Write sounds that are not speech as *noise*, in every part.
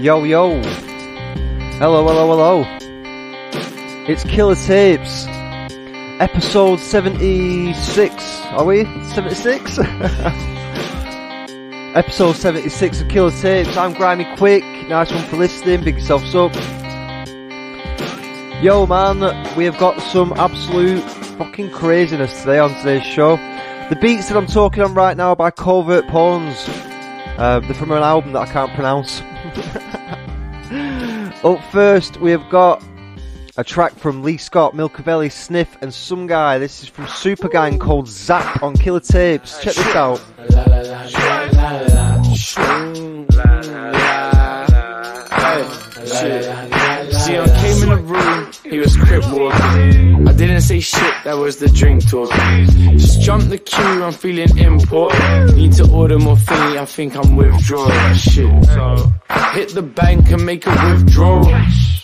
Yo, yo. Hello, hello, hello. It's Killer Tapes. Episode 76. Are we? 76? *laughs* Episode 76 of Killer Tapes. I'm Grimy Quick. Nice one for listening. Big yourselves up. Yo, man. We have got some absolute fucking craziness today on today's show. The beats that I'm talking on right now are by Covert Pawns. Uh, they're from an album that I can't pronounce. *laughs* Up first, we have got a track from Lee Scott, Milkavelli, Sniff, and some guy. This is from Supergang called Zap on Killer Tapes. Check this out. See, I came in the room, he was crip walking. I didn't say shit, that was the drink talking. Just jump the queue, I'm feeling important. Need to order more thingy, I think I'm withdrawing. Shit, so hit the bank and make a withdrawal.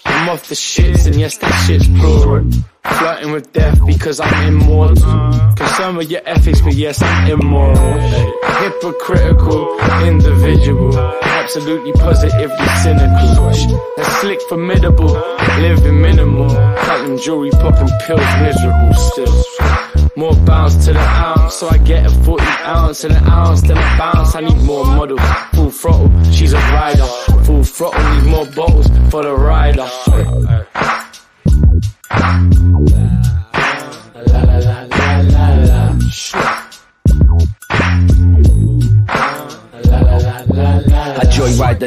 I'm off the shits, and yes, that shit's plural. Flirting with death because I'm immortal. Concerned with your ethics, but yes, I'm immoral. Hypocritical individual. Absolutely positively cynical. That's slick, formidable. Living minimal. Platinum jewelry, popping pills, miserable still. More bounce to the ounce, so I get a 40 ounce and an ounce, then a bounce. I need more models, full throttle. She's a rider, full throttle. Need more bottles for the rider.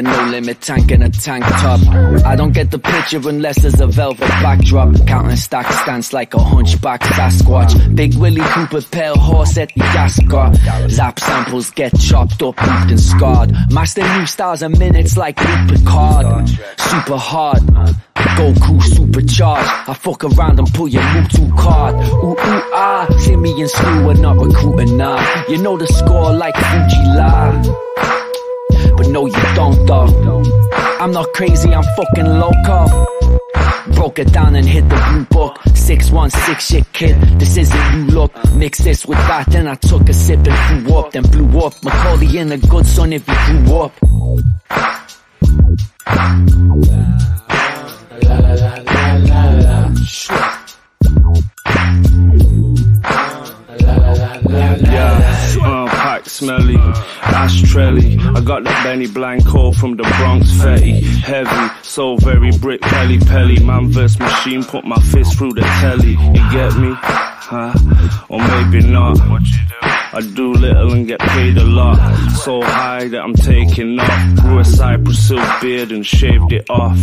The no limit tank in a tank top. I don't get the picture unless there's a velvet backdrop. Counting stack stance like a hunchback Sasquatch. Big Willie Cooper, pale horse at the Ascot. Zap samples get chopped up, looped and scarred. Master new styles in minutes like Luke Picard. Super hard. Goku supercharged. I fuck around and pull your Mewtwo card. Ooh, ooh, ah. See me in school, we're not recruiting, nah. You know the score like Fuji La but no you don't though. I'm not crazy, I'm fucking loco. Broke it down and hit the blue book. 616 shit kid, this isn't new look. Mix this with that, then I took a sip and blew up, then blew up. Macaulay in a good son if you grew up. Yeah, uh, pack smelly, ashtray. I got that Benny Blanco from the Bronx Fetty. Heavy, so very brick pelly pelly. Man verse machine, put my fist through the telly. You get me? Huh? Or maybe not. I do little and get paid a lot. So high that I'm taking off. Grew a Cypress Silk beard and shaved it off.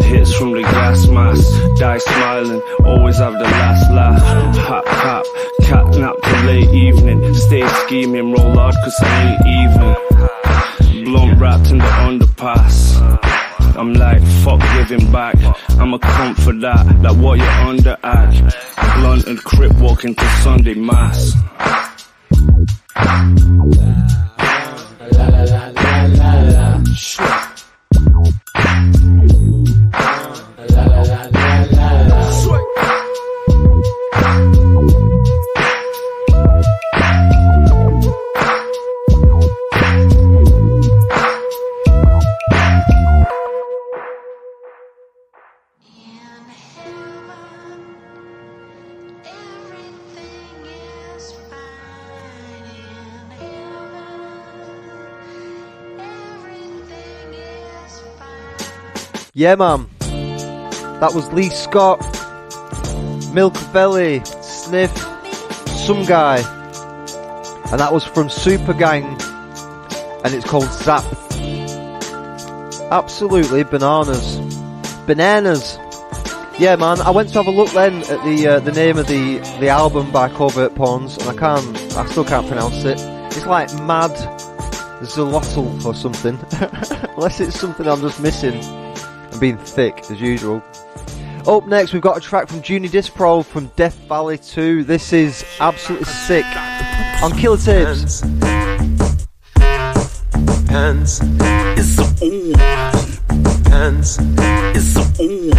Hits from the gas mask, die smiling, always have the last laugh. Hot cop, cat nap till late evening, stay scheming, roll hard cause I ain't even. Blunt wrapped in the underpass. I'm like, fuck giving back. I'm a comp for that, like what you're under at. Blunt and crip walking to Sunday mass. In Yeah, man. That was Lee Scott, Milk Belly, Sniff, some guy. And that was from Super Gang. And it's called Zap. Absolutely bananas. Bananas. Yeah, man. I went to have a look then at the uh, the name of the the album by Covert Pawns, and I can't, I still can't pronounce it. It's like Mad Zolotl or something. *laughs* Unless it's something I'm just missing and being thick as usual. Up next, we've got a track from Junior Disprol from Death Valley 2. This is absolutely sick. On Killer Tapes. Hands is a ooh. Hands is a ooh.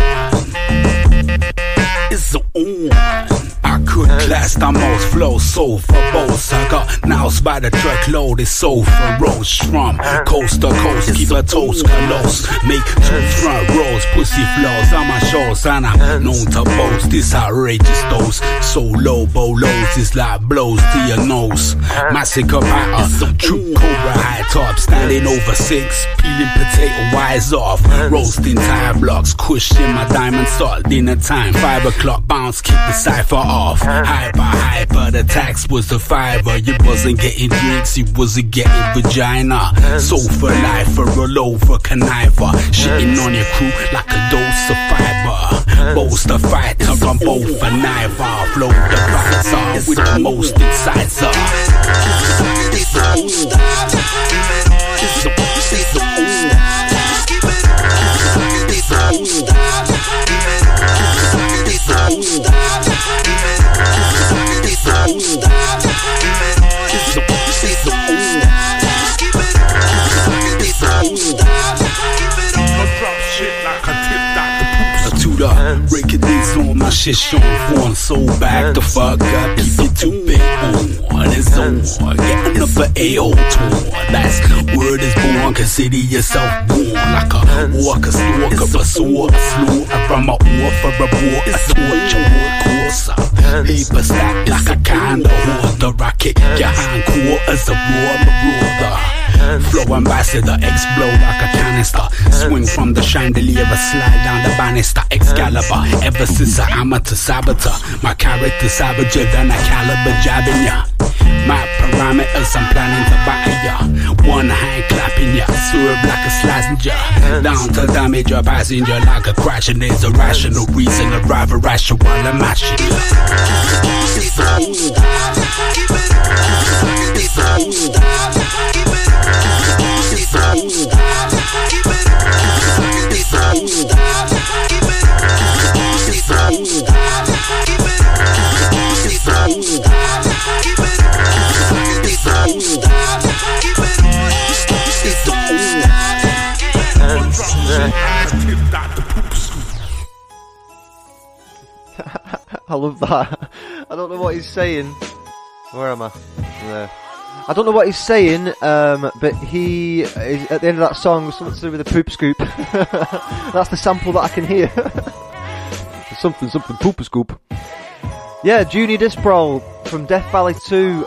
Is a ooh. I could class best, I'm most flow, so verbose. I got nows by the truckload, it's so ferocious. From coast to coast, keep a toast close. Make two front rows, pussy flows on my shows, and I'm known to boast. This outrageous dose, so low, bolos, it's like blows to your nose. Massacre patter, true cobra high top, standing over six, peeling potato wise off, roasting tire blocks, cushion my diamond salt, dinner time, five o'clock bounce, keep the cipher off. Hyper, hyper, the tax was the fiver. You wasn't getting drinks, you wasn't getting vagina. So for life, for roll over, conniver, shitting on your crew like a dose of fiber. Boast the fighter, I'm both a knife flow the fighter with the most incisor. To shit shown form so back the fuck up keep it too big on. It's on. Getting up an AO tour that's word is born consider yourself born like a walker stalker pursue a slew from a war for a torture course paper stack like a kind of hoarder rocket your hind quarters a war Flow ambassador, explode like a canister. Swing from the chandelier, a slide down the banister. Excalibur, ever since I amateur saboteur. My character savager than a caliber jabbing ya. My parameters, I'm planning to batter ya. One hand clapping ya, swerve like a Slazenger. Down to damage your passenger like a crash, and there's a rational reason to drive a rational while I'm mashing ya. *laughs* I love that. I don't know what he's saying. Where am I? There. I don't know what he's saying, um, but he is at the end of that song something to do with a poop scoop. *laughs* That's the sample that I can hear. *laughs* something, something, poop scoop. Yeah, Junior Disprol from Death Valley 2,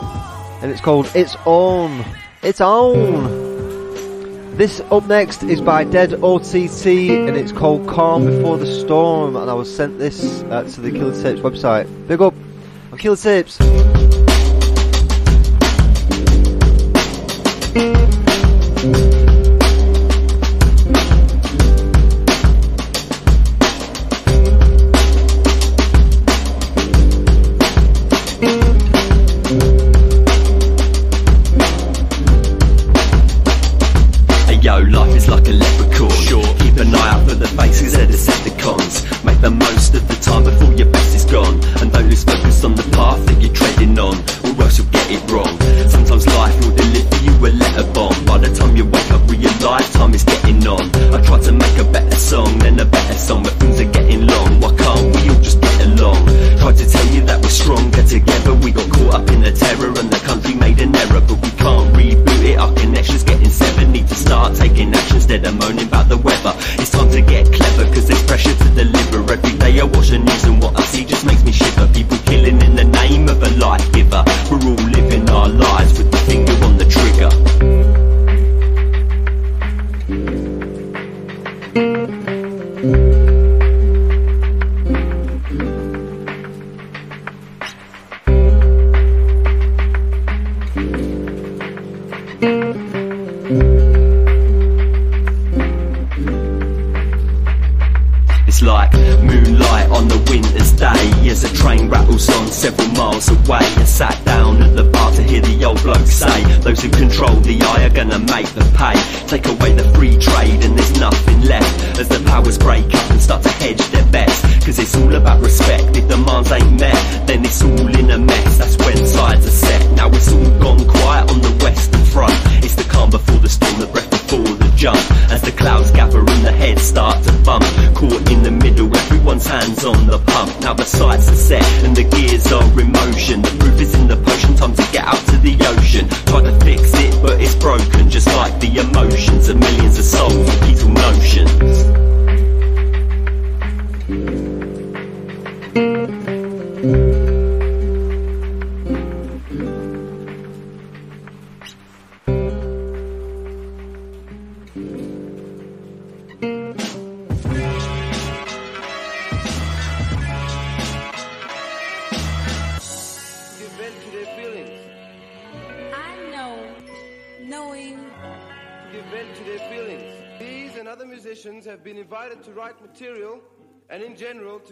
and it's called It's On. It's On. This up next is by Dead OTT, and it's called Calm Before the Storm, and I was sent this uh, to the Killer Tapes website. Big up on Killer Tapes. Hey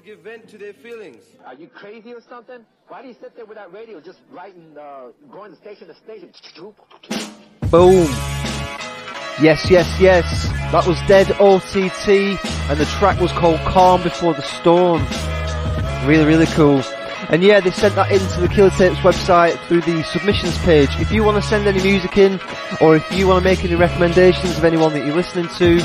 to give vent to their feelings. Are you crazy or something? Why do you sit there with that radio just writing, uh, going station to station? Boom. Yes, yes, yes. That was Dead OTT, and the track was called Calm Before the Storm. Really, really cool. And yeah, they sent that into the Killer Tapes website through the submissions page. If you want to send any music in, or if you want to make any recommendations of anyone that you're listening to,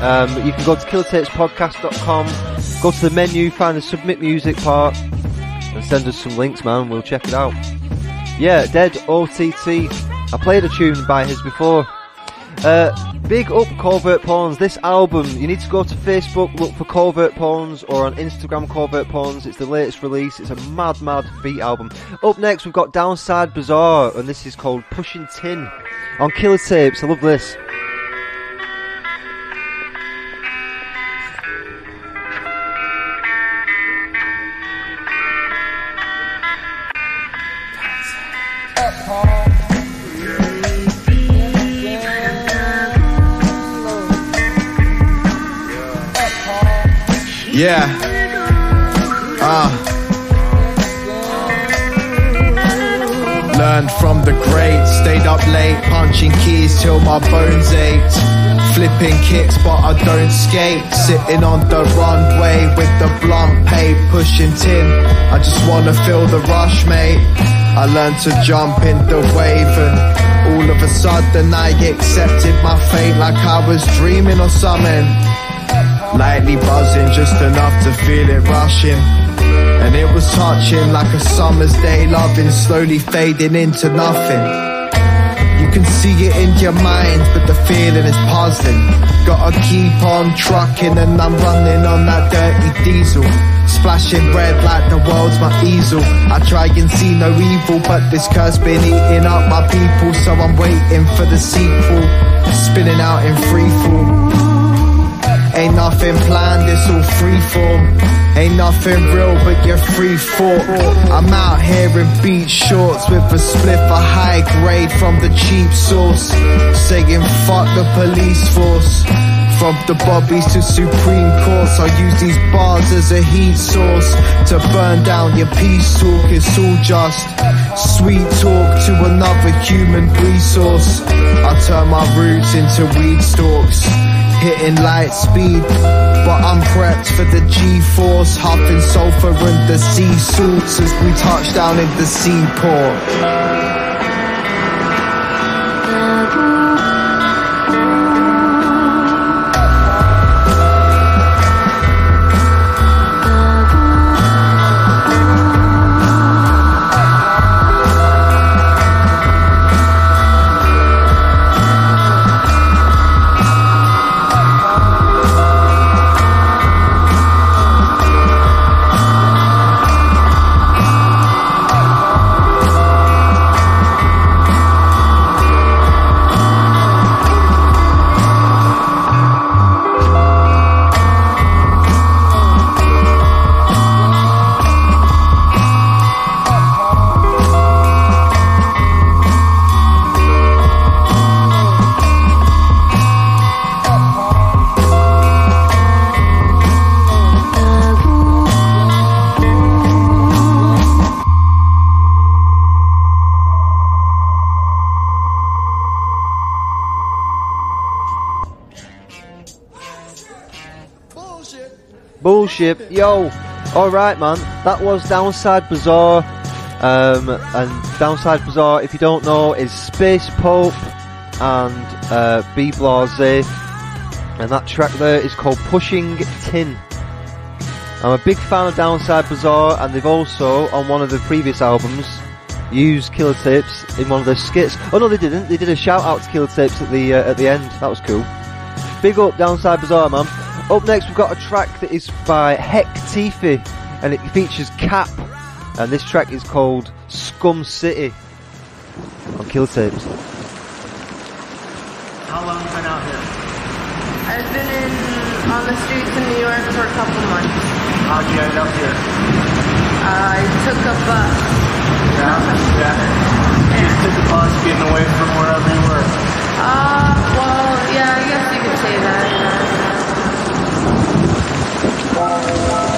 um, you can go to killertapespodcast.com, go to the menu, find the submit music part, and send us some links, man. We'll check it out. Yeah, Dead OTT. I played a tune by his before. Uh, big up Covert Pawns. This album, you need to go to Facebook, look for Covert Pawns, or on Instagram Covert Pawns. It's the latest release. It's a mad, mad beat album. Up next, we've got Downside Bazaar, and this is called Pushing Tin on Killer Tapes. I love this. Yeah. Ah. Learned from the great, stayed up late, punching keys till my bones ached. Flipping kicks, but I don't skate. Sitting on the runway with the blunt pape, pushing tin. I just wanna feel the rush, mate. I learned to jump in the wave and all of a sudden I accepted my fate like I was dreaming or something. Lightly buzzing, just enough to feel it rushing. And it was touching like a summer's day, loving, slowly fading into nothing. You can see it in your mind, but the feeling is puzzling. Gotta keep on trucking, and I'm running on that dirty diesel. Splashing red like the world's my easel. I try and see no evil, but this curse been eating up my people, so I'm waiting for the sequel. Spinning out in free fall. Nothing planned, it's all free form. Ain't nothing real, but you're free thought. I'm out here in beach shorts with a spliff, a high grade from the cheap source. Saying fuck the police force. From the bobbies to Supreme Courts, I use these bars as a heat source to burn down your peace talk. It's all just sweet talk to another human resource. I turn my roots into weed stalks hitting light speed. But I'm prepped for the G-force, huffing sulfur and the sea salts as we touch down in the seaport. Yo. Alright, man. That was Downside Bazaar. Um, and Downside Bazaar, if you don't know, is Space Pope and uh, B Blase. And that track there is called Pushing Tin. I'm a big fan of Downside Bazaar, and they've also, on one of the previous albums, used Killer Tapes in one of their skits. Oh no, they didn't. They did a shout out to Killer Tapes at the uh, at the end. That was cool. Big up Downside Bazaar, man. Up next, we've got a track that is by Heck Tifi, and it features Cap, and this track is called Scum City on Killer Tapes. How long have you been out here? I've been in on the streets in New York for a couple months. How'd you end up here? Uh, I took a bus. Yeah, yeah. You just took a bus getting away from wherever you were. Uh, well, yeah, I guess you could say that. Yeah. Thank you.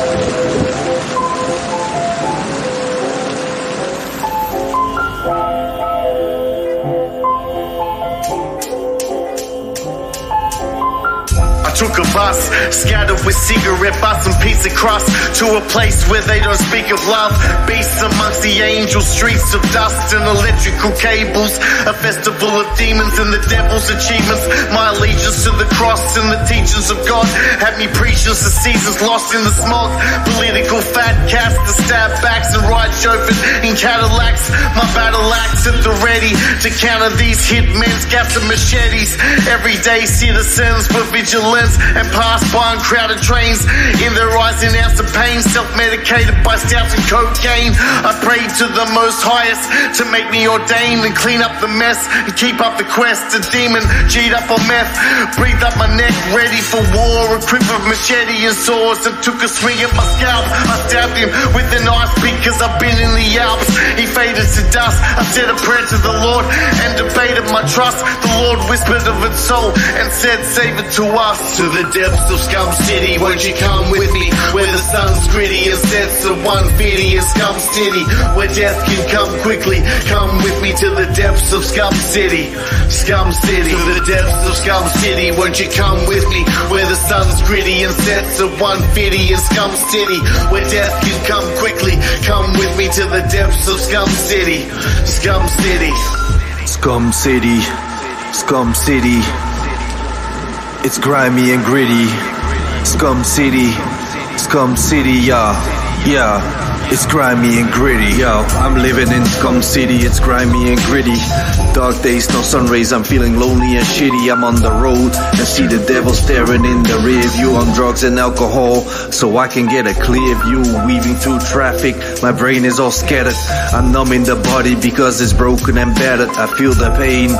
A bus, scattered with cigarette butts and pizza crust to a place where they don't speak of love. Beasts amongst the angels, streets of dust and electrical cables. A festival of demons and the devil's achievements. My allegiance to the cross and the teachings of God had me preaching to seasons lost in the smog. Political fat cats, the stab backs and ride chauffeurs in Cadillacs. My battle axe at the ready to counter these hitmen's gaps and machetes. Everyday citizens were vigilance and passed by on crowded trains. In their eyes, an ounce of pain, self-medicated by stouts and cocaine. I prayed to the most highest to make me ordained and clean up the mess and keep up the quest. A demon G'd up on meth, breathed up my neck, ready for war, equipped with machete and swords, and took a swing at my scalp. I stabbed him with a knife because I've been in the Alps. He faded to dust. I said a prayer to the Lord and debated my trust. The Lord whispered of its soul and said, save it to us. To the depths of Scum City, won't you come with me? Where the sun's gritty and sets of 150 in Scum City. Where death can come quickly. Come with me to the depths of Scum City. Scum City. To the depths of Scum City, won't you come with me? Where the sun's gritty and sets of 150 in Scum City. Where death can come quickly. Come with me to the depths of Scum City. Scum City. Scum City, Scum City. It's grimy and gritty. Scum City, Scum City, yeah, yeah. It's grimy and gritty, yo. I'm living in Scum City, it's grimy and gritty. Dark days, no sun rays, I'm feeling lonely and shitty. I'm on the road and see the devil staring in the rear view. on drugs and alcohol, so I can get a clear view. Weaving through traffic, my brain is all scattered. I'm numb in the body because it's broken and battered. I feel the pain.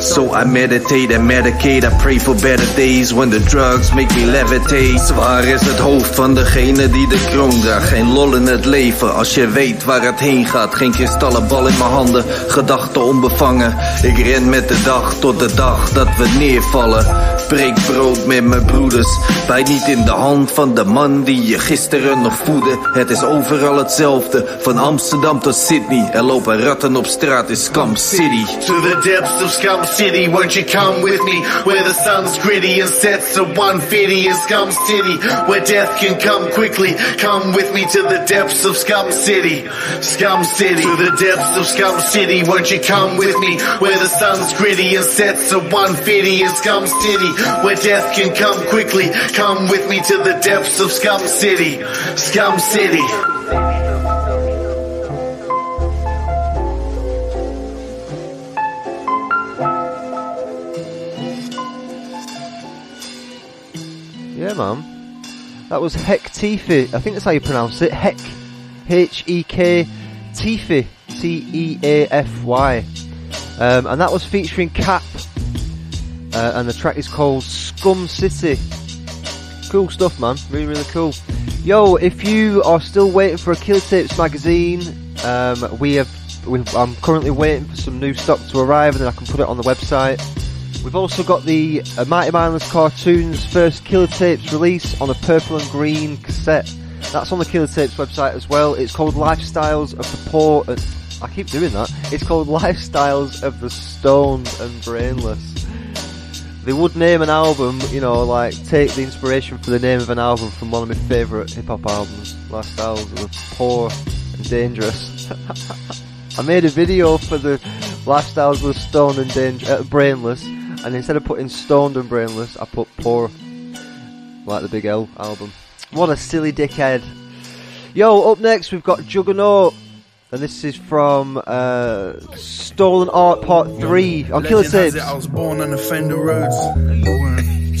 So I meditate and medicate, I pray for better days when the drugs make me levitate. Zwaar is het hoofd van degene die de kroon draagt. Geen lol in het leven als je weet waar het heen gaat. Geen kristallen bal in mijn handen, gedachten onbevangen. Ik ren met de dag tot de dag dat we neervallen. Breek brood met mijn broeders. Bijt niet in de hand van de man die je gisteren nog voedde. Het is overal hetzelfde, van Amsterdam tot Sydney. Er lopen ratten op straat in Scum City. To the depths of Scum City, won't you come with me? Where the sun's gritty and sets of 150 in Scum City. Where death can come quickly. Come with me to the depths of Scum City. Scum City. To the depths of Scum City, won't you come with me? Where the sun's gritty and sets of 150 in Scum City. Where death can come quickly. Come with me to the depths of Scum City. Scum City. Yeah, man. That was Heck Tifi. I think that's how you pronounce it. Heck. H-E-K Tifi. T-E-A-F-Y. Um, and that was featuring Cap. Uh, and the track is called Scum City. Cool stuff, man. Really, really cool. Yo, if you are still waiting for a Kill Tapes magazine, um, we have. we I'm currently waiting for some new stock to arrive, and then I can put it on the website. We've also got the uh, Mighty Mindless Cartoons first Killer Tapes release on a purple and green cassette. That's on the Killer Tapes website as well. It's called Lifestyles of the Poor. Uh, I keep doing that. It's called *laughs* Lifestyles of the Stoned and Brainless. They would name an album, you know, like take the inspiration for the name of an album from one of my favourite hip hop albums, Lifestyles of the Poor and Dangerous. *laughs* I made a video for the Lifestyles of the Stoned and Danger- uh, Brainless, and instead of putting stoned and brainless, I put poor, like the Big L album. What a silly dickhead. Yo, up next we've got Juga-Naut. And this is from uh, Stolen Art Part 3 on Killer Legend has Tapes. I was born on the Fender Roads.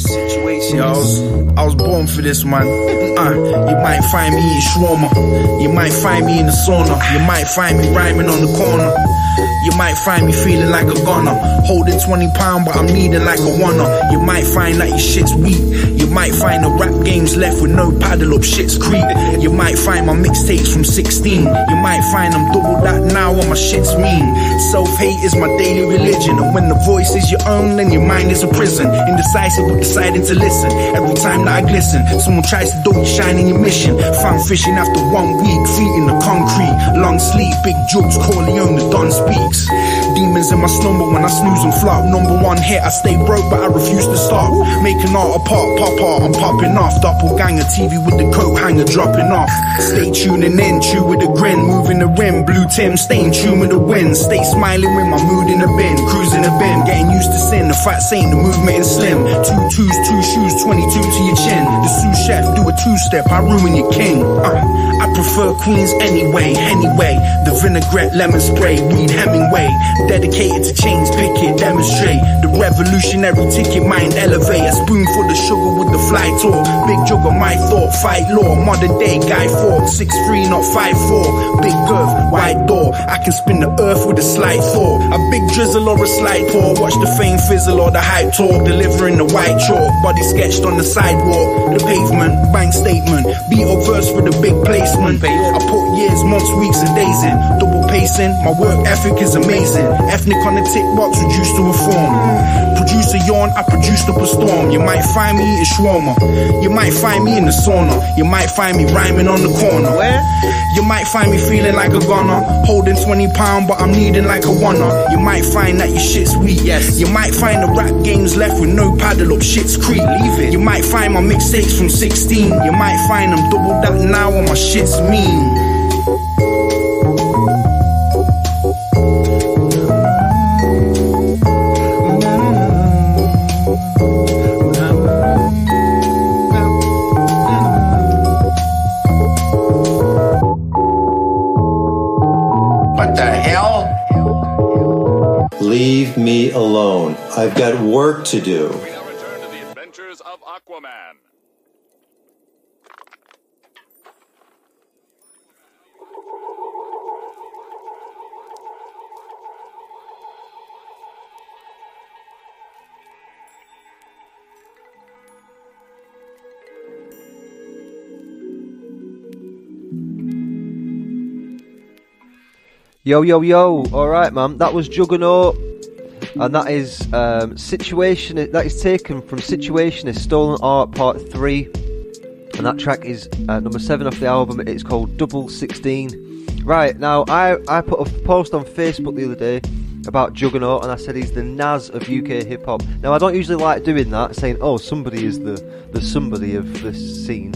Situation. I was, I was born for this, man. Uh, you might find me eating shawarma. You might find me in the sauna. You might find me rhyming on the corner. You might find me feeling like a gunner. Holding 20 pound, but I'm needing like a oneer. You might find that your shit's weak. You might find the rap games left with no paddle up, shit's creep. You might find my mixtapes from 16. You might find I'm double that now and my shit's mean. Self hate is my daily religion. And when the voice is your own, then your mind is a prison. Indecisive but deciding to listen. Every time that I glisten, someone tries to dope you shine in your mission. Found fishing after one week, feet in the concrete. Long sleep, big jokes, Corleone, the Don speaks. Demons in my slumber when I snooze and flop. Number one hit, I stay broke, but I refuse to stop. Making art apart, pop art, I'm popping off. Doppelganger TV with the coat hanger dropping off. Stay tuning in, chew with a grin, moving the rim. Blue Tim, staying true with the wind. Stay smiling with my mood in the bin, cruising the bin, getting used to sin. The fat saint, the movement is slim. Two twos, two shoes, 22 to your chin. The sous chef, do a two step, I ruin your king. Uh, I prefer queens anyway, anyway. The vinaigrette, lemon spray, read Hemingway. Dedicated to change, pick it, demonstrate. The revolutionary ticket, mind elevator. Spoonful of sugar with the fly talk. Big jug of my thought, fight law. Modern day guy Fawkes, six three, not five four. Big girth, wide door. I can spin the earth with a slight thought. A big drizzle or a slight pour. Watch the fame fizzle or the hype talk. Delivering the white chalk. Body sketched on the sidewalk. The pavement, bank statement. Beat or verse for the big placement. I put years, months, weeks, and days in. Double pacing. My work ethic is amazing. Ethnic on the tick box, reduced to a form. Produce a yawn, I produced up a storm. You might find me eating shawarma. You might find me in the sauna. You might find me rhyming on the corner. Where? You might find me feeling like a gunner. Holding 20 pound, but I'm needing like a oneer. You might find that your shit's weak. Yes. You might find the rap games left with no paddle up, shit's creep. Leave it. You might find my mixtapes from 16. You might find them double that now and my shit's mean. Work to do. Adventures of Aquaman. Yo, yo, yo. Alright, man. That was Juga-Naut. And that is um, Situation. That is taken from Situationist Stolen Art Part 3. And that track is uh, number 7 off the album. It's called Double 16. Right, now I, I put a post on Facebook the other day about Juga-Naut and I said he's the Nas of UK hip hop. Now I don't usually like doing that, saying, oh, somebody is the, the somebody of this scene.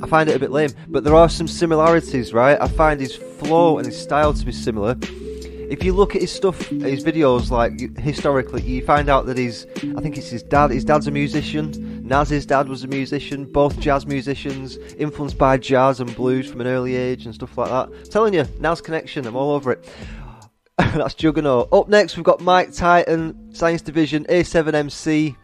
I find it a bit lame, but there are some similarities, right? I find his flow and his style to be similar. If you look at his stuff, his videos, like historically, you find out that he's, I think it's his dad, his dad's a musician. Nas's dad was a musician, both jazz musicians, influenced by jazz and blues from an early age and stuff like that. telling you, Nas Connection, I'm all over it. *laughs* That's Juga-Naut. Up next, we've got Mike Titan, Science Division, A7MC.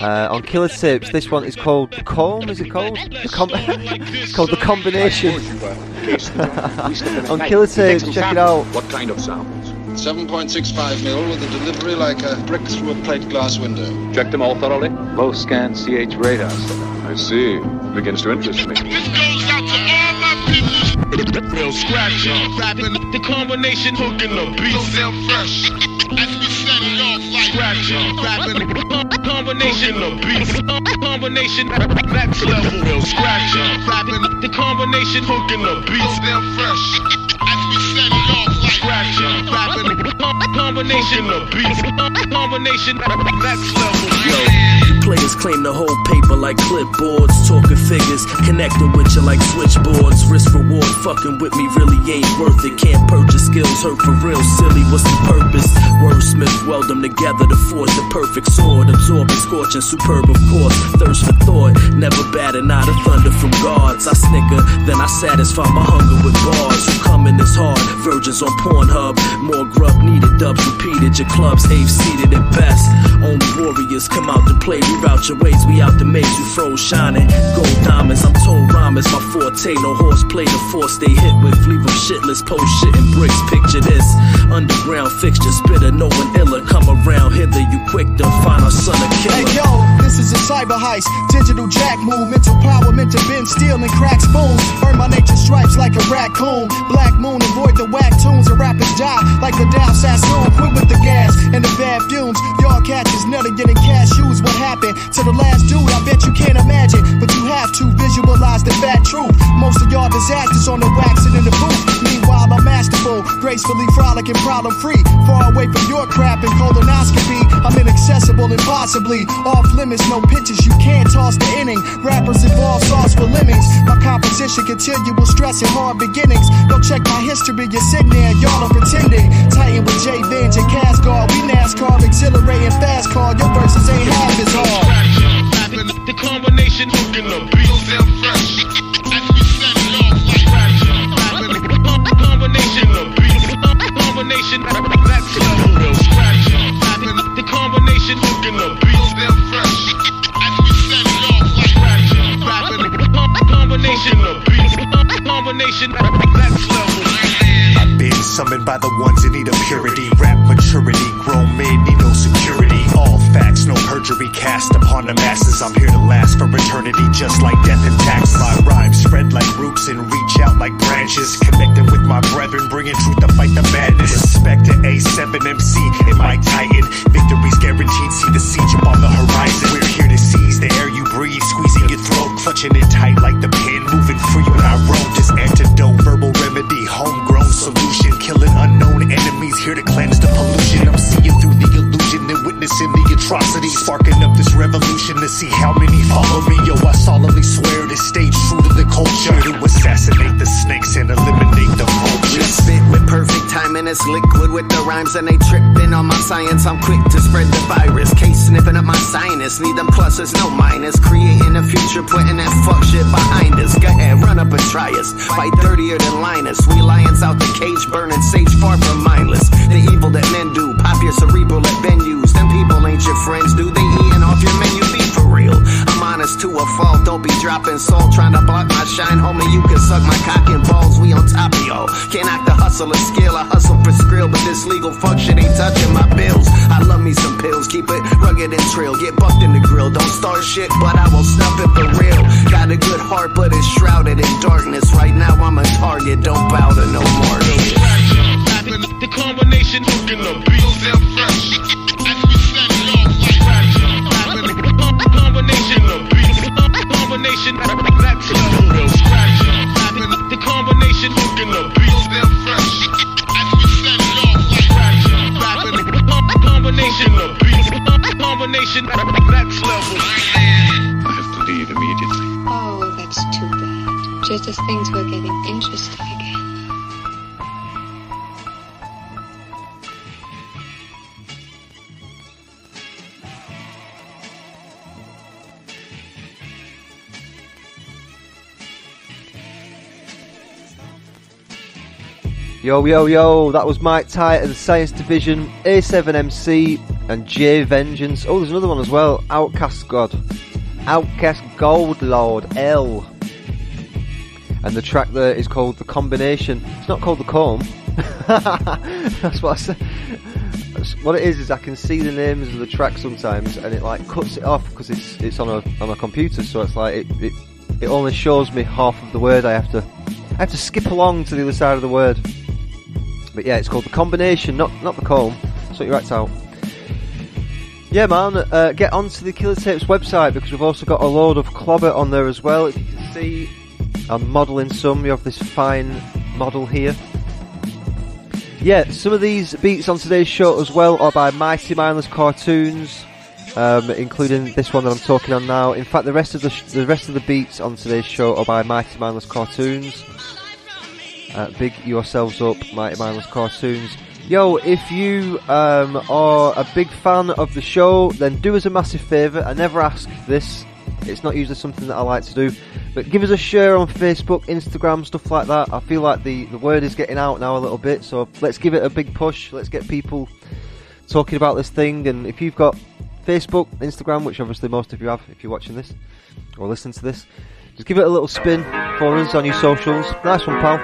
Uh, on Killer Tips, this one is called the Comb. Is it called? The com- *laughs* it's called the combination. *laughs* on Killer Tapes, check it out. What kind of samples? 7.65 mil with a delivery like a brick through a plate glass window. Checked them all thoroughly? Low scan CH radar. I see. Begins to interest me. Real scratch rapping the combination hooking the beat. So damn fresh. As we set it off like scratch rapping the combination the beat. Combination next level. Real scratch rapping the combination hooking the beat. So damn fresh. As we set it off like scratch rapping combination the beat. Combination next level. Yo, players claim to hold paper like clipboards, talking figures, connecting with you like switchboards. Risk reward Fucking with me really ain't worth it. Can't purchase skills, hurt for real, silly. What's the purpose? Wordsmith weld them together to forge the perfect sword. Absorbing, scorching, superb, of course. Thirst for thought, never batting out of thunder from guards. I snicker, then I satisfy my hunger with bars. Coming this hard? Virgins on Pornhub. More grub needed, dubs repeated. Your club's eighth seated at best. Only warriors come out to play. Reroute your ways, we out the maze. You froze shining. Gold diamonds, I'm told rhymes my forte. No horseplay, the force they hit with. Leave them shitless, post shit in bricks. Picture this. Underground fixture, spitter, no one iller. Come around hither, you quick to find our son a killer. Hey yo, this is a cyber heist, digital jack move, mental power meant to bend steel and crack spoons. Earn my nature stripes like a raccoon. Black moon, avoid the whack tunes and rappers die like a Dow Sassoon. Quit with the gas and the bad fumes. Y'all catches nutty getting cashews. What happened to the last dude? I bet you can't imagine, but you have to visualize the fat truth. Most of y'all disasters on the wax and in the booth. Meanwhile, I'm masterful, gracefully frolicking, problem free. Far away from your crap and colonoscopy. I'm inaccessible and possibly off limits. No pitches, you can't toss the inning. Rappers involve sauce for lemmings. My composition continual stress and hard beginnings. Go check my history, you're sitting there, y'all are pretending. Titan with J Venge and Casgard. We NASCAR, exhilarating fast car. Your verses ain't half as hard. The combination hooking the beat sound fresh. As we set it off like. Combination of beats. Combination that's level real scratch. The combination hooking the beat sound fresh. As we set it off like. Combination of beats. Combination that's level. I've been summoned by the ones that need a purity. Rap maturity, grown men need no security. No perjury cast upon the masses. I'm here to last for eternity, just like death and. My rhymes spread like roots and reach out like branches. Connecting with my brethren, bringing truth to fight the madness. Respect to A7MC and my Titan. Victory's guaranteed, see the siege upon the horizon. We're here to seize the air you breathe, squeezing your throat, clutching it tight like the pen, moving free when I roam. This antidote, verbal remedy, homegrown solution, killing unknown enemies here to cleanse the pollution. I'm seeing through the illusion witnessing the atrocities, sparking up this revolution to see how many follow me. Yo, I solemnly swear to stay true to the culture, to assassinate the snakes and eliminate the vultures. Spit with perfect timing, it's liquid with the rhymes, and they tripping on my science. I'm quick to spread the virus. Case sniffing up my sinus, need them pluses, no minus. Creating a future, putting that fuck shit behind us. Go ahead, run up and try us. Fight dirtier than Linus. We lions out the cage, burning sage far from mindless. The evil that men do, pop your cerebral at venues. Them people ain't your friends, do they eating off your menu? Be for real. I'm honest to a fault, don't be dropping salt, trying to block my shine, homie. You can suck my cock and balls, we on top of y'all. Can't act the hustle or skill, I hustle for skrill, but this legal fuck shit ain't touching my bills. I love me some pills, keep it rugged and trill. Get bucked in the grill, don't start shit, but I will snuff it for real. Got a good heart, but it's shrouded in darkness. Right now I'm a target, don't bow to no more. The combination Just as things were getting interesting again. Yo, yo, yo, that was Mike Titan, Science Division, A7MC, and J Vengeance. Oh, there's another one as well, Outcast God. Outcast Gold Lord L. And the track there is called The Combination. It's not called The Comb. *laughs* That's what I said. What it is is I can see the names of the track sometimes, and it like cuts it off because it's it's on a on a computer. So it's like it, it it only shows me half of the word. I have to I have to skip along to the other side of the word. But yeah, it's called the combination, not not the comb. What you write out. Yeah, man, uh, get onto the Killer Tapes website because we've also got a load of clobber on there as well. As you can see, I'm modelling some. You have this fine model here. Yeah, some of these beats on today's show as well are by Mighty Mindless Cartoons, um, including this one that I'm talking on now. In fact, the rest of the sh- the rest of the beats on today's show are by Mighty Mindless Cartoons. Uh, big yourselves up, Mighty Mindless Cartoons. Yo, if you um, are a big fan of the show, then do us a massive favour. I never ask this. It's not usually something that I like to do. But give us a share on Facebook, Instagram, stuff like that. I feel like the, the word is getting out now a little bit, so let's give it a big push. Let's get people talking about this thing. And if you've got Facebook, Instagram, which obviously most of you have if you're watching this or listening to this, just give it a little spin for us on your socials. Nice one, pal.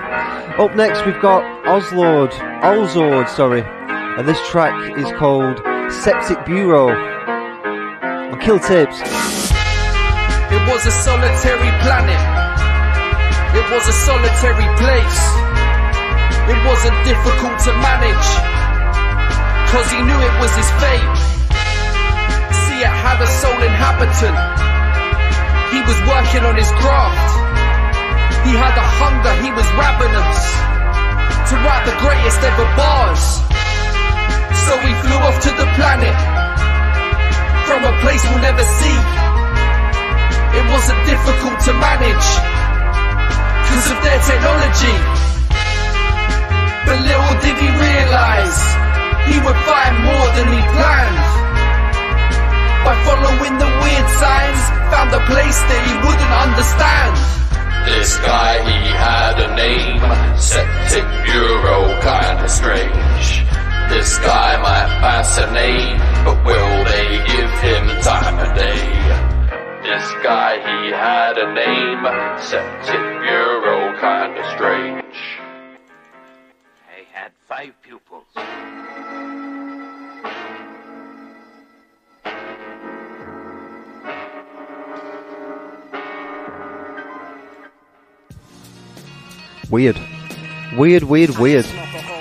Up next, we've got Oslord, Olzord, sorry, and this track is called Septic Bureau on Kill Tapes. It was a solitary planet. It was a solitary place. It wasn't difficult to manage. Cause he knew it was his fate. See, it had a sole inhabitant. He was working on his craft. He had a hunger, he was ravenous. To write the greatest ever bars. So he flew off to the planet. From a place we'll never see. It wasn't difficult to manage. Cause of their technology. But little did he realize. He would find more than he planned. By following the weird signs, found a place that he wouldn't understand. This guy, he had a name, Septic Bureau, kinda strange. This guy might fascinate, but will they give him time of day? This guy, he had a name, Septic Bureau, kinda strange. He had five pupils. Weird. Weird, weird, weird.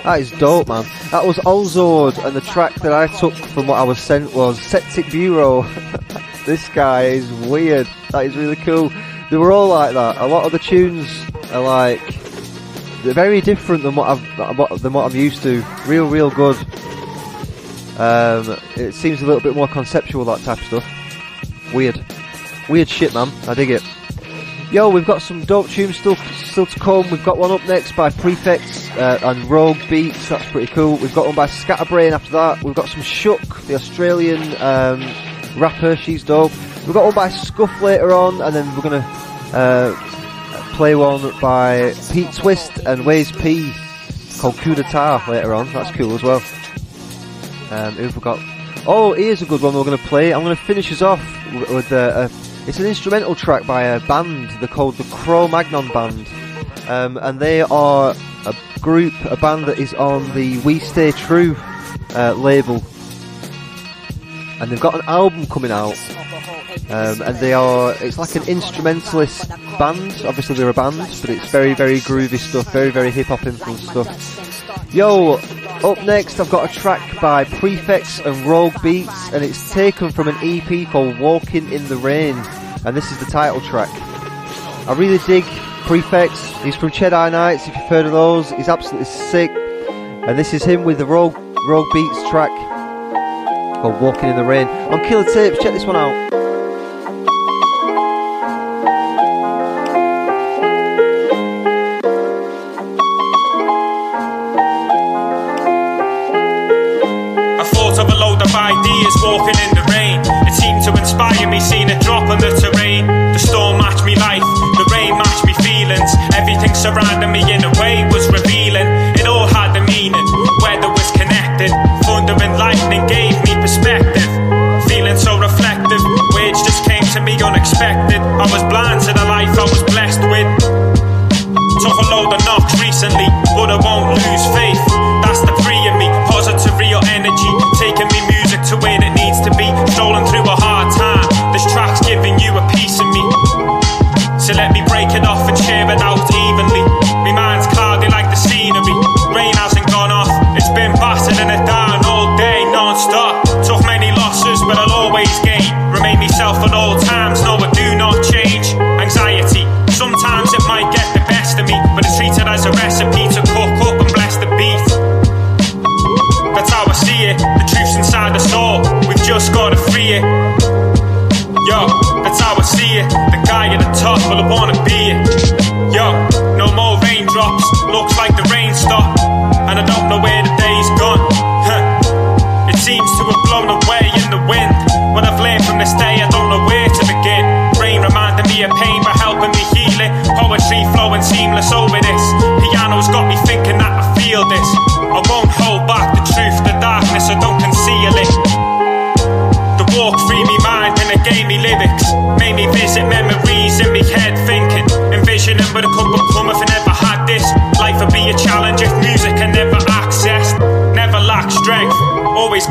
That is dope, man. That was Olzord, and the track that I took from what I was sent was Septic Bureau. *laughs* this guy is weird. That is really cool. They were all like that. A lot of the tunes are like they're very different than what I've than what I'm used to. Real, real good. Um, it seems a little bit more conceptual that type of stuff. Weird, weird shit, man. I dig it. Yo, we've got some dope tunes still still to come. We've got one up next by Prefix uh, and Rogue Beats. That's pretty cool. We've got one by Scatterbrain after that. We've got some Shook, the Australian um, rapper. She's dope. We've got one by Scuff later on, and then we're gonna uh, play one by Pete Twist and Wais P called Coup d'etat later on. That's cool as well. Um, who forgot? Oh, here's a good one we're to play. I'm to finish us off with, uh, a it's an instrumental track by a band. They're called the Cro-Magnon Band, um, and they are a group, a band that is on the We Stay True uh, label, and they've got an album coming out. Um, and they are, it's like an instrumentalist band. Obviously, they're a band, but it's very, very groovy stuff, very, very hip hop influenced stuff. Yo, up next, I've got a track by Prefix and Rogue Beats, and it's taken from an EP called Walking in the Rain, and this is the title track. I really dig Prefix. He's from Cheddar Knights, if you've heard of those. He's absolutely sick. And this is him with the Rogue, Rogue Beats track called Walking in the Rain. On Killer Tapes, check this one out. I thought of a load of ideas walking in the rain. It seemed to inspire me, seeing it drop on the terrain. The storm matched me life, the rain matched me feelings. Everything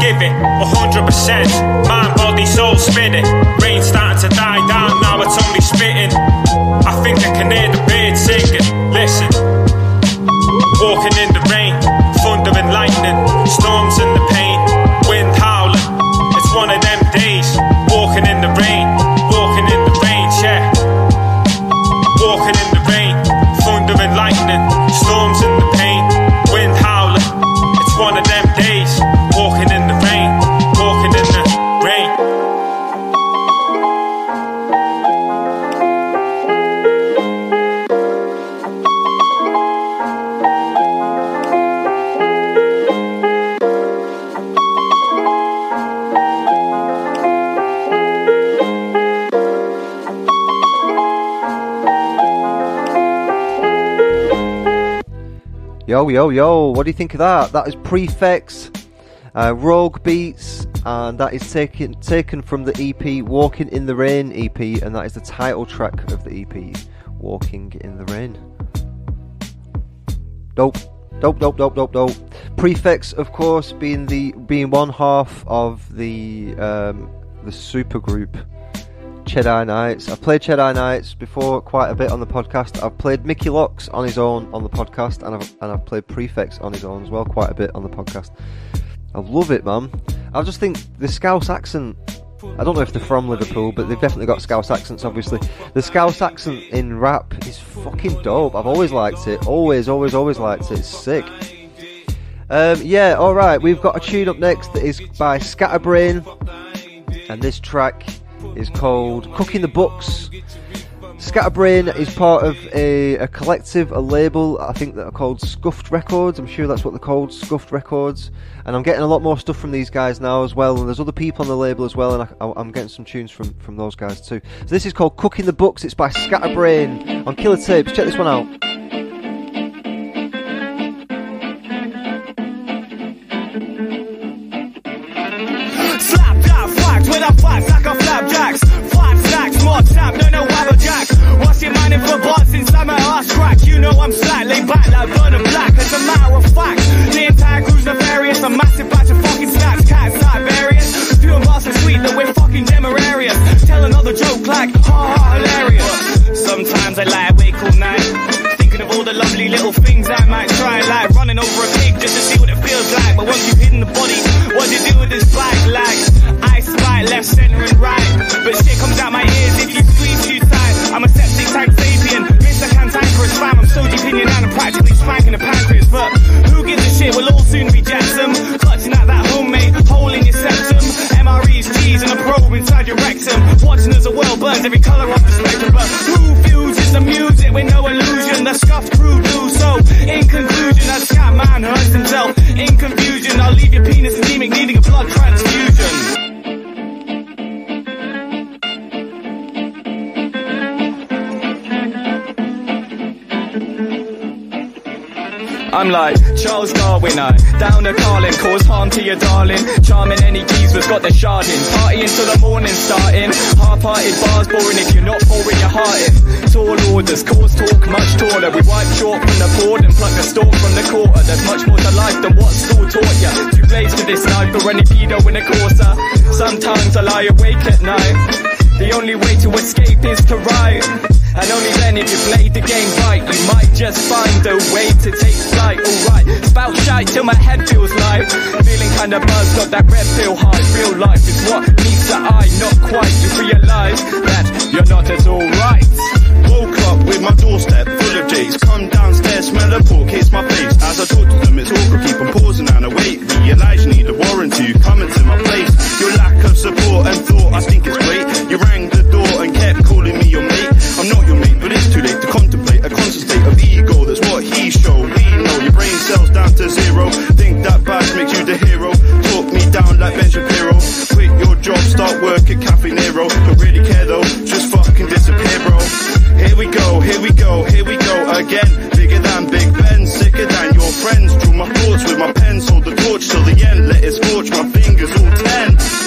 hundred percent. Mind, body, soul, spirit. Rain starting to die down, now it's only spitting. I think I can hear the birds singing. Listen. Walking in the rain, Yo, yo, what do you think of that? That is Prefix, uh, Rogue Beats, and that is taken taken from the EP Walking in the Rain EP, and that is the title track of the EP, Walking in the Rain. Dope. Dope, dope, dope, dope, dope. Prefix, of course, being the being one half of the um, the supergroup Cheddar Knights. I've played Cheddar Knights before quite a bit on the podcast. I've played Mickey Locks on his own on the podcast, and I've and I've played Prefix on his own as well quite a bit on the podcast. I love it, man. I just think the Scouse accent. I don't know if they're from Liverpool, but they've definitely got Scouse accents. Obviously, the Scouse accent in rap is fucking dope. I've always liked it. Always, always, always liked it. It's sick. Um, yeah, all right. We've got a tune up next that is by Scatterbrain, and this track is called Cooking the Books. Scatterbrain is part of a, a collective, a label, I think that are called Scuffed Records. I'm sure that's what they're called, Scuffed Records. And I'm getting a lot more stuff from these guys now as well. And there's other people on the label as well, and I, am getting some tunes from, from those guys too. So this is called Cooking the Books. It's by Scatterbrain on Killer Tapes. Check this one out. My ass crack? You know I'm slack, lay back like burn and black. As a matter of fact, the entire crew's nefarious. A massive batch of fucking stacks, cats various. Few of us are sweet that we're fucking demerarious. Tell another joke like ha ha hilarious. Sometimes I lie awake all night. Thinking of all the lovely little things I might try, like running over a pig just to see what it feels like. But once you've hidden the body, what do you do with this bike? Like, I spy left, center, and right. But shit comes out my ears if you squeeze too tight. Mr. Cantankerous fam. I'm so deep in your and practically spanking the pancreas. But who gives a shit? We'll all soon be Jackson. Clutching at that homemade hole in your septum. MREs, G's, and a probe inside your rectum. Watching as the world burns every colour of the spectrum. But who fuses the music with no illusion? The scuffed crew do so. In conclusion, a scat man hurts himself. In confusion, I'll leave your penis anemic, needing a blood transfusion. I'm like Charles Darwin, I down a Carlin, cause harm to your darling. Charming any was got the sharding. Party until the morning starting. Half-hearted bars boring if you're not pouring your heart in. Tall orders, cause talk much taller. We wipe chalk from the board and pluck the stalk from the quarter. There's much more to life than what school taught ya. Too blades for this life or any pedo in a Corsa. Sometimes I lie awake at night. The only way to escape is to write. And only then if you play the game right, you might just find a way to take flight. Alright, spout shite till my head feels light. Feeling kinda buzzed, got that red pill high. Real life is what meets the eye, not quite. You realize that you're not as alright. Woke up with my doorstep full of J's. Come smell a pork, hits my face. As I talk to them, it's awkward, keep on pausing and I wait. Realize you need a warrant to come into my place. Your lack of support and thought, I think it's great. You rang the door and kept calling me your mate. I'm not your mate, but it's too late to contemplate a constant state of ego. That's what he showed. We know your brain cells down to zero. Think that badge makes you the hero. Talk me down like Ben Shapiro. Quit your job, start work at Cafe Nero. Don't really care though, just fucking disappear, bro. Here we go, here we go, here we go again. Bigger than Big Ben, sicker than your friends. Drew my thoughts with my pen, sold the torch till the end. Let it scorch my fingers all ten.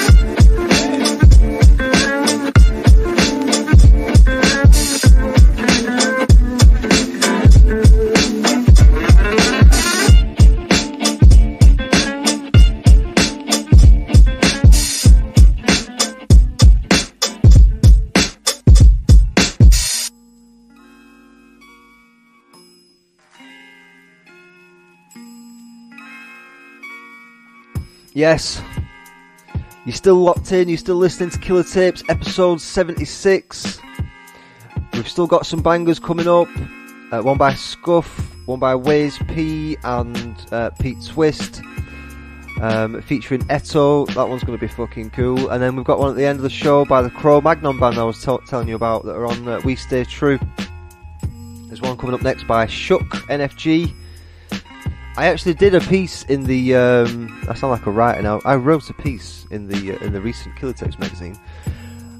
Yes. You're still locked in, you're still listening to Killer Tapes, episode 76. We've still got some bangers coming up. Uh, one by Scuff, one by Wais P and uh, Pete Twist. Um, featuring Eto, that one's going to be fucking cool. And then we've got one at the end of the show by the Cro-Magnon band I was t- telling you about that are on uh, We Stay True. There's one coming up next by Shook NFG. I actually did a piece in the. Um, I sound like a writer now. I wrote a piece in the uh, in the recent Killer Tapes magazine.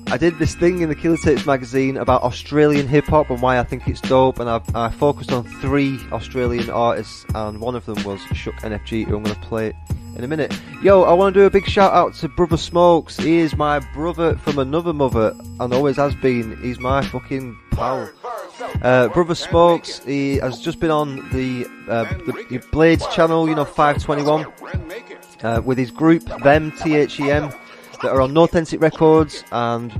I did this thing in the Killer Tapes magazine about Australian hip hop and why I think it's dope, and I, I focused on three Australian artists, and one of them was Shook NFG, who I'm going to play in a minute. Yo, I want to do a big shout out to Brother Smokes. He is my brother from another mother, and always has been. He's my fucking pal. Uh, Brother Smokes, he has just been on the, uh, the Blades channel, you know, 521, uh, with his group, them, T-H-E-M, that are on No Authentic Records, and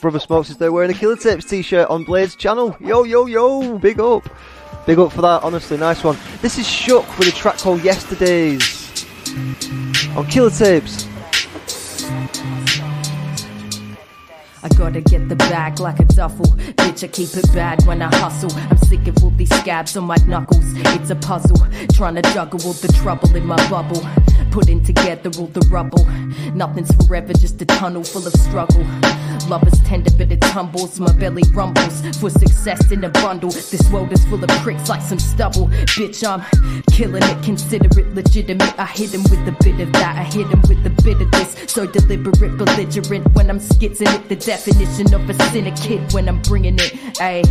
Brother Smokes is there wearing a Killer Tapes t-shirt on Blades channel. Yo, yo, yo, big up. Big up for that, honestly, nice one. This is Shook with a track called Yesterdays on Killer Tapes. I gotta get the bag like a duffel. Bitch, I keep it bad when I hustle. I'm sick of all these scabs on my knuckles. It's a puzzle, trying to juggle all the trouble in my bubble. Putting together all the rubble. Nothing's forever, just a tunnel full of struggle. Love is tender, but it tumbles. My belly rumbles for success in a bundle. This world is full of pricks like some stubble. Bitch, I'm killing it, consider it legitimate. I hit him with a bit of that, I hit him with a bit of this. So deliberate, belligerent when I'm skitzing it. The definition of a cynic kid when I'm bringing it. Ayy,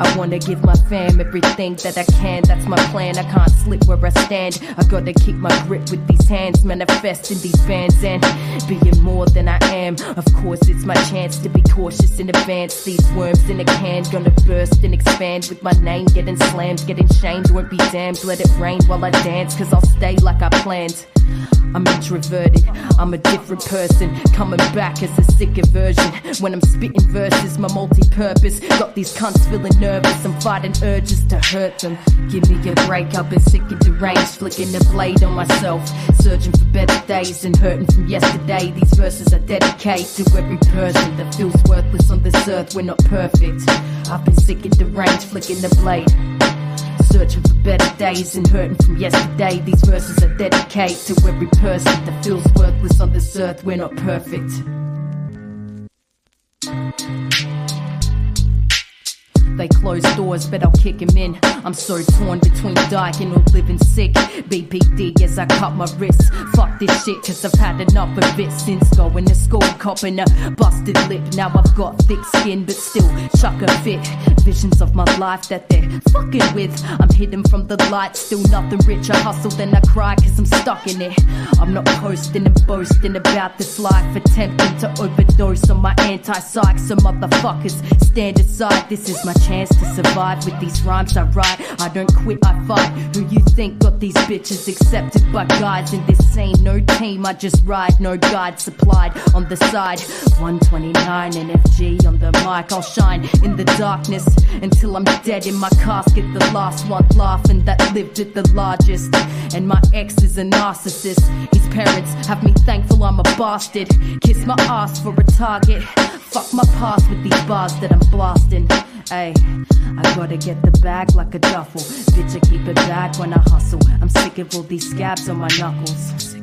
I wanna give my fam everything that I can. That's my plan. I can't slip where I stand. I gotta keep my grip with these hands, manifest in these bands and being more than I am. Of course, it's my chance to be cautious in advance. These worms in a can gonna burst and expand with my name getting slammed, getting shamed. Won't be damned. Let it rain while I dance, cause I'll stay like I planned. I'm introverted, I'm a different person. Coming back as a sicker version. When I'm spitting verses, my multi purpose. Got these cunts feeling nervous, I'm fighting urges to hurt them. Give me a break, I've been sick and deranged. Flicking the blade on myself. Searching for better days and hurting from yesterday. These verses I dedicate to every person that feels worthless on this earth. We're not perfect. I've been sick and deranged, flicking the blade. Searching for better days and hurting from yesterday. These verses I dedicate to every person that feels worthless on this earth. We're not perfect. They close doors, but I'll kick him in. I'm so torn between dying or living sick. BPD as I cut my wrist. Fuck this shit, cause I've had enough of it since going to school. Copping a busted lip. Now I've got thick skin, but still chuck a fit. Visions of my life that they're fucking with. I'm hidden from the light, still nothing rich. I hustle, then I cry, cause I'm stuck in it. I'm not posting and boasting about this life. Attempting to overdose on my anti-psych. So motherfuckers, stand aside. This is my chance to survive with these rhymes I write. I don't quit, I fight. Who you think got these bitches accepted by guys in this ain't no team? I just ride, no guide supplied on the side. 129 NFG on the mic, I'll shine in the darkness until I'm dead in my casket. The last one laughing that lived at the largest. And my ex is a narcissist. His parents have me thankful I'm a bastard. Kiss my ass for a target. Fuck my past with these bars that I'm blasting. Ayy, I gotta get the bag like a duffel. Bitch, I keep it bad when I hustle. I'm sick of all these scabs on my knuckles.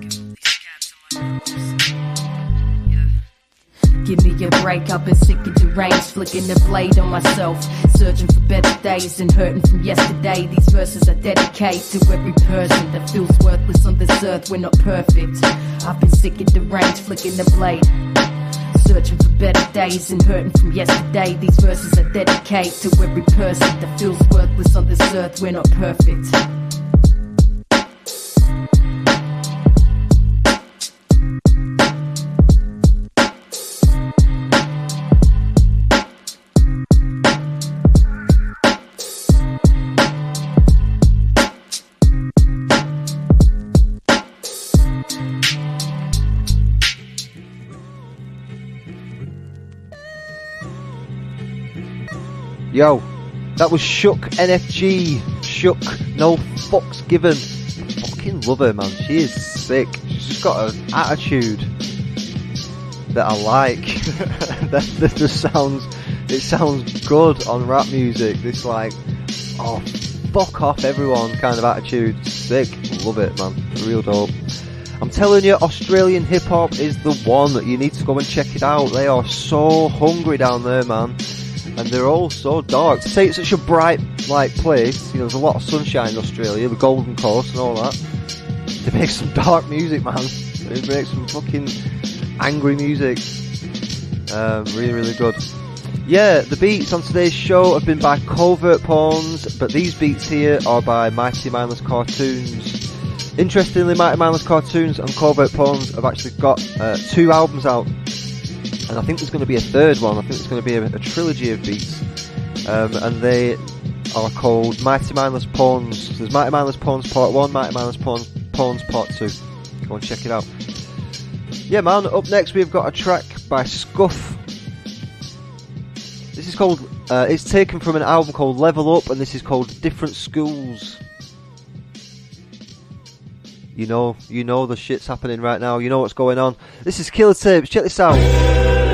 Give me a break, I've been sick and deranged, flicking the blade on myself. Searching for better days and hurting from yesterday. These verses I dedicate to every person that feels worthless on this earth. We're not perfect. I've been sick and deranged, flicking the blade. Searching for better days and hurting from yesterday. These verses are dedicated to every person that feels worthless on this earth. We're not perfect. Yo, that was Shook NFG. Shook, no fucks given. Fucking love her, man. She is sick. She's got an attitude that I like. *laughs* that, just sounds, it sounds good on rap music. This like, oh, fuck off everyone kind of attitude. Sick. Love it, man. Real dope. I'm telling you, Australian hip hop is the one that you need to go and check it out. They are so hungry down there, man and they're all so dark. Say it's such a bright, like place, you know, there's a lot of sunshine in Australia, the Golden Coast and all that. They make some dark music, man. They make some fucking angry music. Um, really, really good. Yeah, the beats on today's show have been by Covert Pawns, but these beats here are by Mighty Mindless Cartoons. Interestingly, Mighty Mindless Cartoons and Covert Pawns have actually got uh, two albums out and I think there's going to be a third one. I think there's going to be a, a trilogy of beats, um, and they are called Mighty Mindless Pawns. So there's Mighty Mindless Pawns Part One, Mighty Mindless Pawns, Pawns Part Two. Go and check it out. Yeah, man. Up next, we've got a track by Scuff. This is called. Uh, it's taken from an album called Level Up, and this is called Different Schools. You know, you know the shit's happening right now. You know what's going on. This is Killer Tapes. Check this out.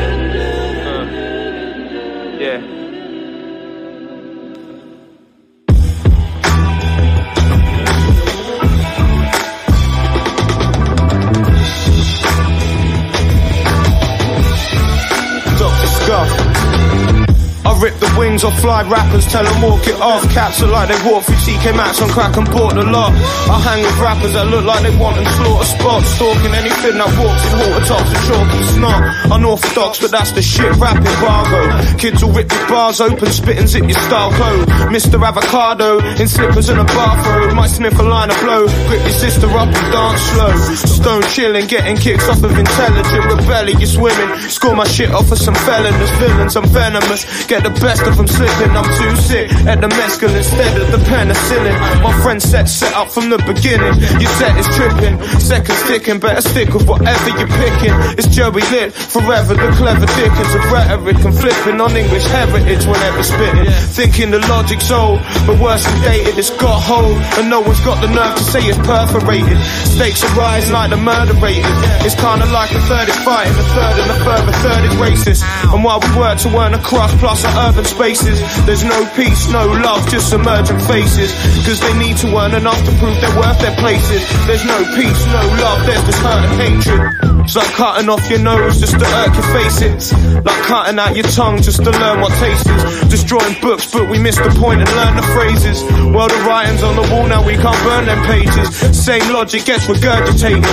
Fly rappers, tell them walk it off. Caps are like they walk through TK Maxx on crack and bought the lot. I hang with rappers that look like they want and slaughter spots. Stalking anything that walks in water tops and chalk and snot. Unorthodox, but that's the shit rap embargo. Kids will rip your bars open, spitting zip your style code. Mr. Avocado in slippers and a bathrobe. Might sniff a line of blow, grip your sister up and dance slow. Stone chilling, getting kicks off of intelligent, rebellious women. Score my shit off of some felonious villains, I'm venomous. Get the best of them slipping, I'm too sick. At the mescal instead of the penicillin. My friend set set up from the beginning. Your set is tripping, seconds ticking. Better stick with whatever you're picking. It's Joey Lit, forever the clever dickens of rhetoric and flipping on English heritage whenever spitting. Thinking the logic's old, but worse than dated, it's got hold. And no one's got the nerve to say it's perforated. Stakes are rising like the murder rated. It's kinda like a third is fighting, a third and a further third is racist. And while we work to earn a cross plus our urban spaces, there's no peace, no love, just emerging faces. Cause they need to earn enough to prove they're worth their places. There's no peace, no love, there's just hurt and hatred. It's like cutting off your nose just to irk your faces. Like cutting out your tongue just to learn what taste is. Destroying books, but we missed the point and learn the phrases. Well, the writing's on the wall, now we can't burn them pages. Same logic gets regurgitated.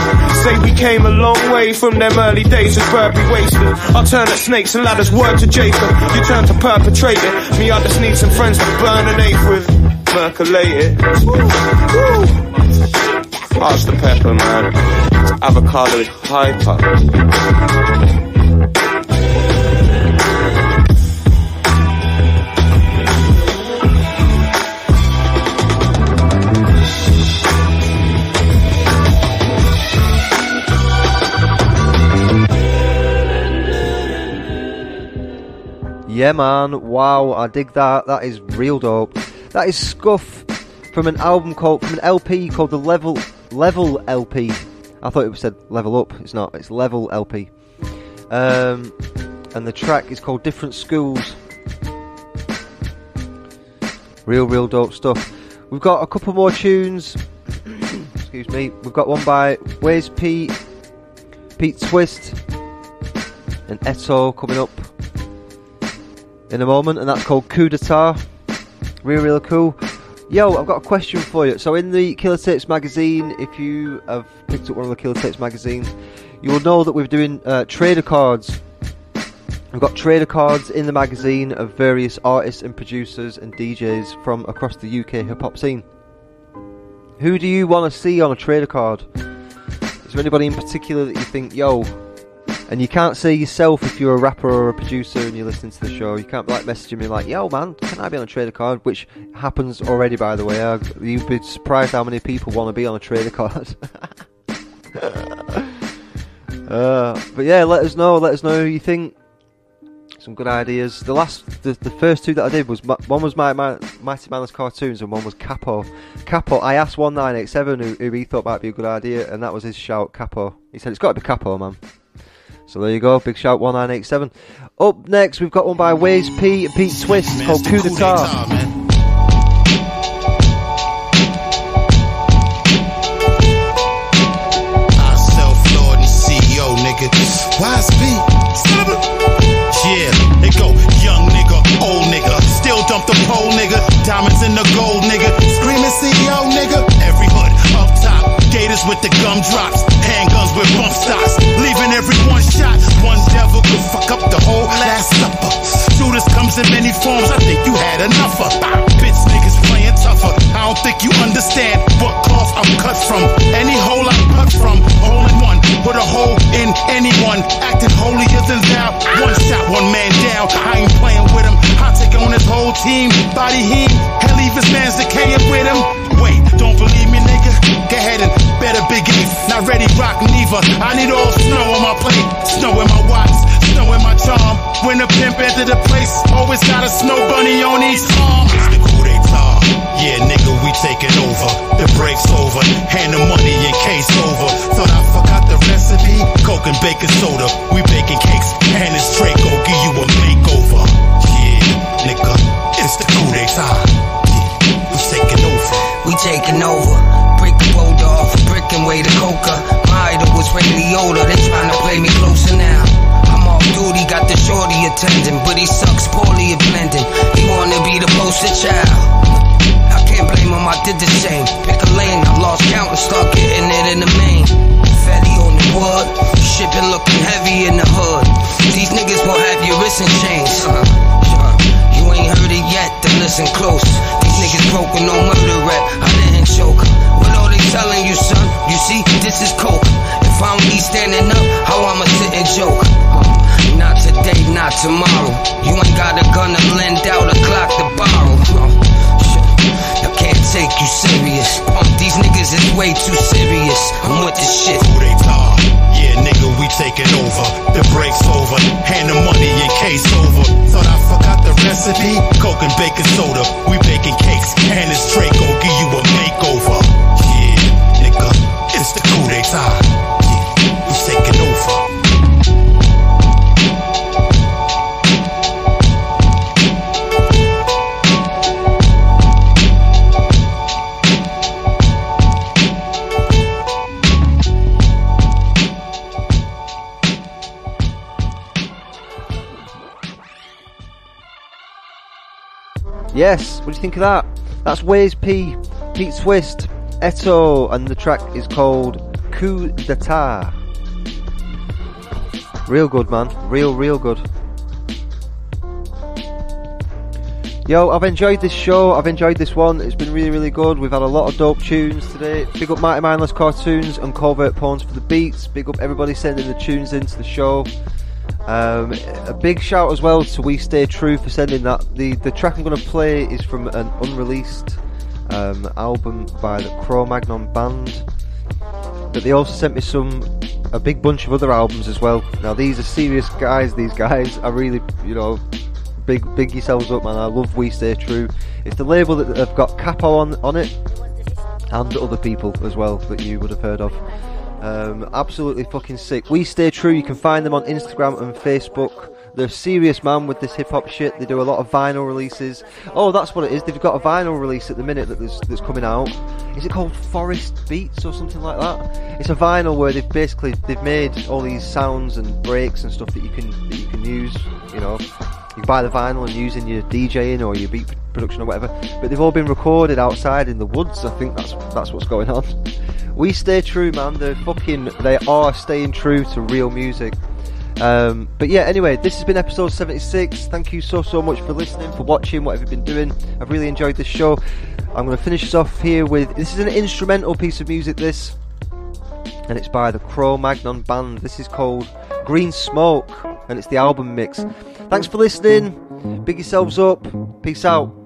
Say we came a long way from them early days of Burberry wasted. I turn at snakes and ladders, word to Jacob. You turn to perpetrator. Me, I just need some friends to burn an eighth with. Percolate it. Pass the pepper, man. Avocado is hyper. Yeah, man. Wow, I dig that. That is real dope. That is Scuff from an album called from an LP called the Level Level LP. I thought it was said Level Up. It's not. It's Level LP. Um, and the track is called Different Schools. Real, real dope stuff. We've got a couple more tunes. *coughs* Excuse me. We've got one by Where's Pete, Pete Twist, and Eto coming up in a moment, and that's called Coup d'etat. Real, real cool. Yo, I've got a question for you. So, in the Killer Tapes magazine, if you have picked up one of the Killer Tapes magazines, you will know that we're doing uh, trader cards We've got trader cards in the magazine of various artists and producers and DJs from across the UK hip hop scene. Who do you want to see on a trader card? Is there anybody in particular that you think, yo, and you can't say yourself if you're a rapper or a producer and you're listening to the show. You can't like messaging me like, "Yo, man, can I be on a trader card?" Which happens already, by the way. You'd be surprised how many people want to be on a trader card. *laughs* uh, but yeah, let us know. Let us know who you think. Some good ideas. The last, the, the first two that I did was one was my, my Mighty Mindless cartoons and one was Capo. Capo. I asked one nine eight seven who he thought might be a good idea, and that was his shout. Capo. He said it's got to be Capo, man. So there you go, big shout 1987. Up next, we've got one by Wais P and Pete Twist called Coup d'etat. Wise beat. Yeah, they go young nigga, old nigga, still dump the pole nigga, diamonds in the gold nigga, with the gumdrops, handguns with bump stocks, leaving every one shot, one devil could fuck up the whole last supper. Judas comes in many forms, I think you had enough of. Bitch niggas playing tougher, I don't think you understand what cloth I'm cut from, any hole I cut from, hole in one. Put a hole in anyone acting holier than thou. One shot, one man down. I ain't playing with him. I take on his whole team. Body him. Hell, leave his man's decaying with him. Wait, don't believe me, nigga? Go ahead and better big eight. Not ready, rock neither. I need all snow on my plate. Snow in my watch. Snow in my charm. When the pimp enter the place, always got a snow bunny on his arm. It's the coup d'etat. Yeah, nigga, we taking over. The break's over. Hand the money in case over. Thought I forgot the recipe. Coke and baking soda. We baking cakes. And it's Draco. Give you a makeover. Yeah, nigga, it's the coup d'etat. Yeah, we taking over. We taking over. And way to coca. My idol was Ray Liotta. They trying to play me closer now. I'm off duty, got the shorty attending, but he sucks poorly at blending. He wanna be the poster child. I can't blame him, I did the same. Pick a lane, I lost count and start getting it in the main. Fatty on the wood, shipping looking heavy in the hood. These niggas won't have your wrist and chains. Uh, you ain't heard it yet, then listen close. These niggas broken, no murder This is coke. If I don't be standing up, how I'ma sit and joke? Uh, not today, not tomorrow. You ain't got a gun to lend out, a clock to borrow. Uh, I can't take you serious. Um, these niggas is way too serious. I'm with this shit. Who they d'etat. Yeah, nigga, we taking over. The break's over. Hand the money in case over. Thought I forgot the recipe. Coke and baking soda. We baking cakes. And it's Draco. Give you a makeover. It's the. Yeah, we taking over. Yes, what do you think of that? That's Wais P, Pete Twist, Eto, and the track is called Coup d'etat. Real good, man. Real, real good. Yo, I've enjoyed this show. I've enjoyed this one. It's been really, really good. We've had a lot of dope tunes today. Big up Mighty Mindless Cartoons and Covert Pawns for the beats. Big up everybody sending the tunes into the show. Um, a big shout as well to We Stay True for sending that. The the track I'm going to play is from an unreleased um, album by the Cro-Magnon band. But they also sent me some a big bunch of other albums as well. Now these are serious guys. These guys are really you know big big yourselves up, man. I love We Stay True. It's the label that have got Capo on on it and other people as well that you would have heard of. Um, absolutely fucking sick. We Stay True, you can find them on Instagram and Facebook. They're serious man with this hip hop shit. They do a lot of vinyl releases. Oh, that's what it is. They've got a vinyl release at the minute that's, that's coming out. Is it called Forest Beats or something like that? It's a vinyl where they've basically they've made all these sounds and breaks and stuff that you can that you can use. You know, you buy the vinyl and use in your DJing or your beat production or whatever. But they've all been recorded outside in the woods. I think that's that's what's going on. We stay true, man. They're fucking. They are staying true to real music. Um, but yeah, anyway, this has been episode 76. Thank you so, so much for listening, for watching, what have you been doing. I've really enjoyed this show. I'm going to finish this off here with this is an instrumental piece of music, this, and it's by the Cro Magnon Band. This is called Green Smoke, and it's the album mix. Thanks for listening. Big yourselves up. Peace out.